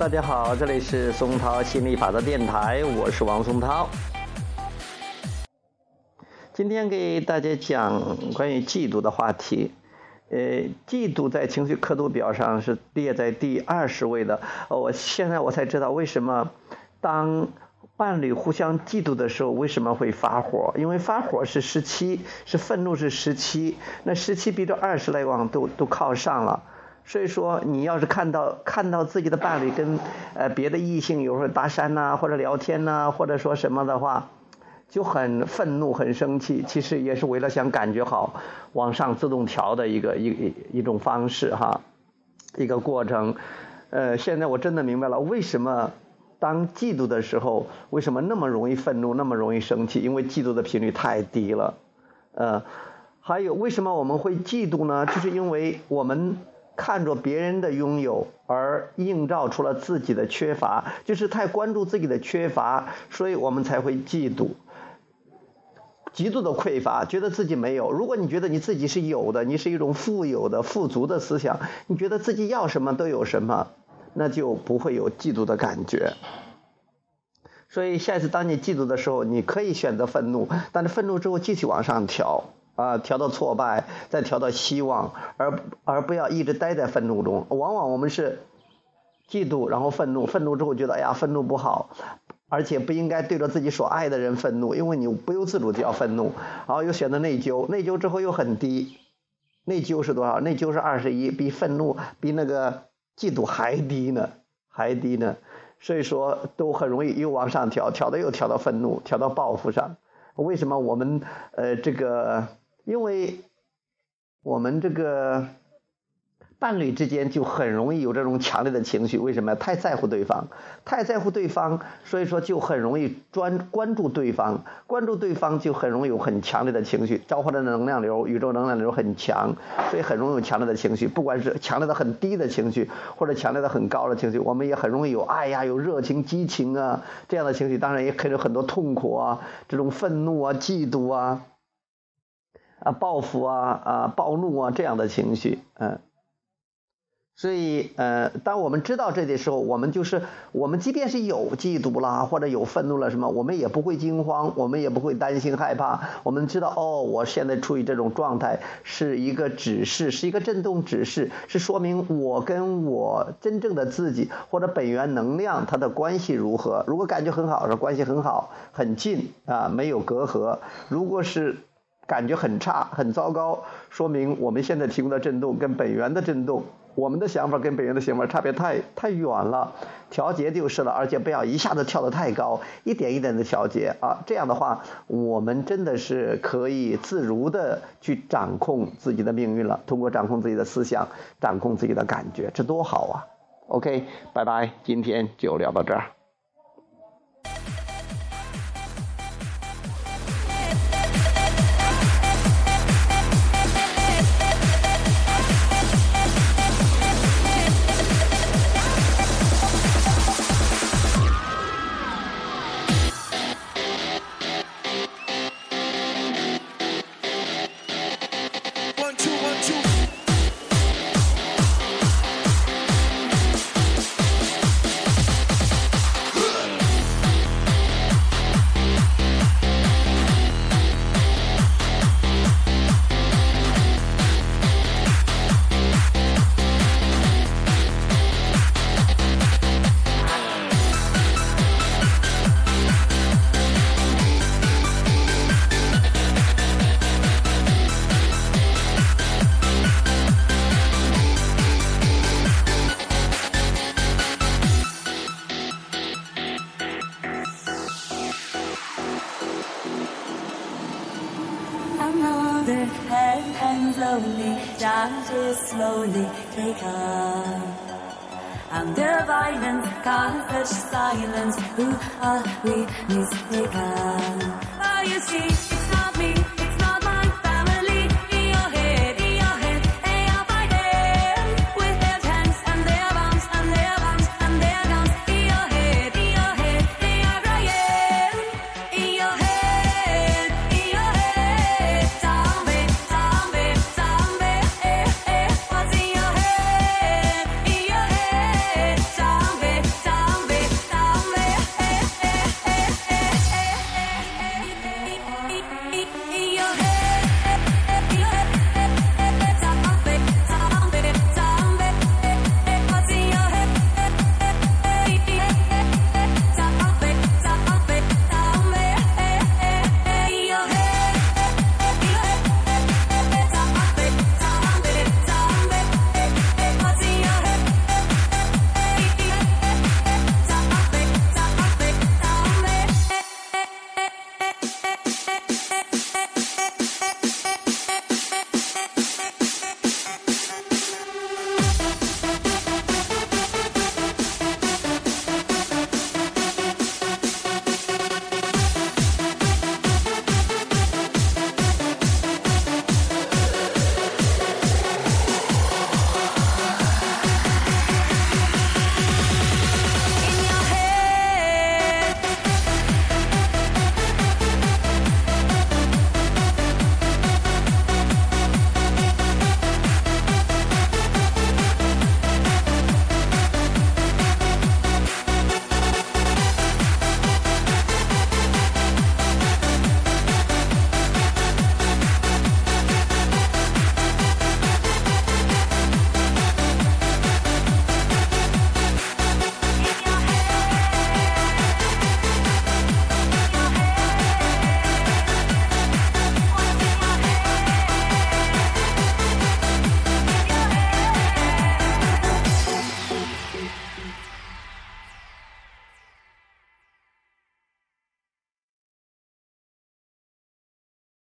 大家好，这里是松涛心理法则电台，我是王松涛。今天给大家讲关于嫉妒的话题。呃，嫉妒在情绪刻度表上是列在第二十位的。我现在我才知道为什么当伴侣互相嫉妒的时候为什么会发火？因为发火是十七，是愤怒是十七，那十七比这二十来往都都靠上了。所以说，你要是看到看到自己的伴侣跟呃别的异性有时候搭讪呐，或者聊天呐，或者说什么的话，就很愤怒、很生气。其实也是为了想感觉好，往上自动调的一个一一种方式哈，一个过程。呃，现在我真的明白了，为什么当嫉妒的时候，为什么那么容易愤怒，那么容易生气？因为嫉妒的频率太低了。呃，还有为什么我们会嫉妒呢？就是因为我们。看着别人的拥有而映照出了自己的缺乏，就是太关注自己的缺乏，所以我们才会嫉妒，极度的匮乏，觉得自己没有。如果你觉得你自己是有的，你是一种富有的、富足的思想，你觉得自己要什么都有什么，那就不会有嫉妒的感觉。所以下一次当你嫉妒的时候，你可以选择愤怒，但是愤怒之后继续往上调。啊，调到挫败，再调到希望，而而不要一直待在愤怒中。往往我们是嫉妒，然后愤怒，愤怒之后觉得哎呀，愤怒不好，而且不应该对着自己所爱的人愤怒，因为你不由自主就要愤怒，然后又选择内疚，内疚之后又很低，内疚是多少？内疚是二十一，比愤怒比那个嫉妒还低呢，还低呢。所以说都很容易又往上调，调的又调到愤怒，调到报复上。为什么我们呃这个？因为我们这个伴侣之间就很容易有这种强烈的情绪，为什么？太在乎对方，太在乎对方，所以说就很容易专关注对方，关注对方就很容易有很强烈的情绪，召唤的能量流，宇宙能量流很强，所以很容易有强烈的情绪，不管是强烈的很低的情绪，或者强烈的很高的情绪，我们也很容易有哎呀，有热情、激情啊这样的情绪，当然也可以有很多痛苦啊，这种愤怒啊、嫉妒啊。啊，报复啊，啊，暴怒啊，这样的情绪，嗯，所以，呃，当我们知道这的时候，我们就是，我们即便是有嫉妒啦，或者有愤怒了什么，我们也不会惊慌，我们也不会担心害怕，我们知道，哦，我现在处于这种状态，是一个指示，是一个震动指示，是说明我跟我真正的自己或者本源能量它的关系如何。如果感觉很好，是关系很好，很近啊，没有隔阂。如果是感觉很差，很糟糕，说明我们现在提供的振动跟本源的振动，我们的想法跟本源的想法差别太太远了，调节就是了，而且不要一下子跳得太高，一点一点的调节啊，这样的话，我们真的是可以自如的去掌控自己的命运了，通过掌控自己的思想，掌控自己的感觉，这多好啊！OK，拜拜，今天就聊到这儿。And slowly, charges slowly take up. Under violence, can't touch silence. Who are we mistaken? Oh, you see.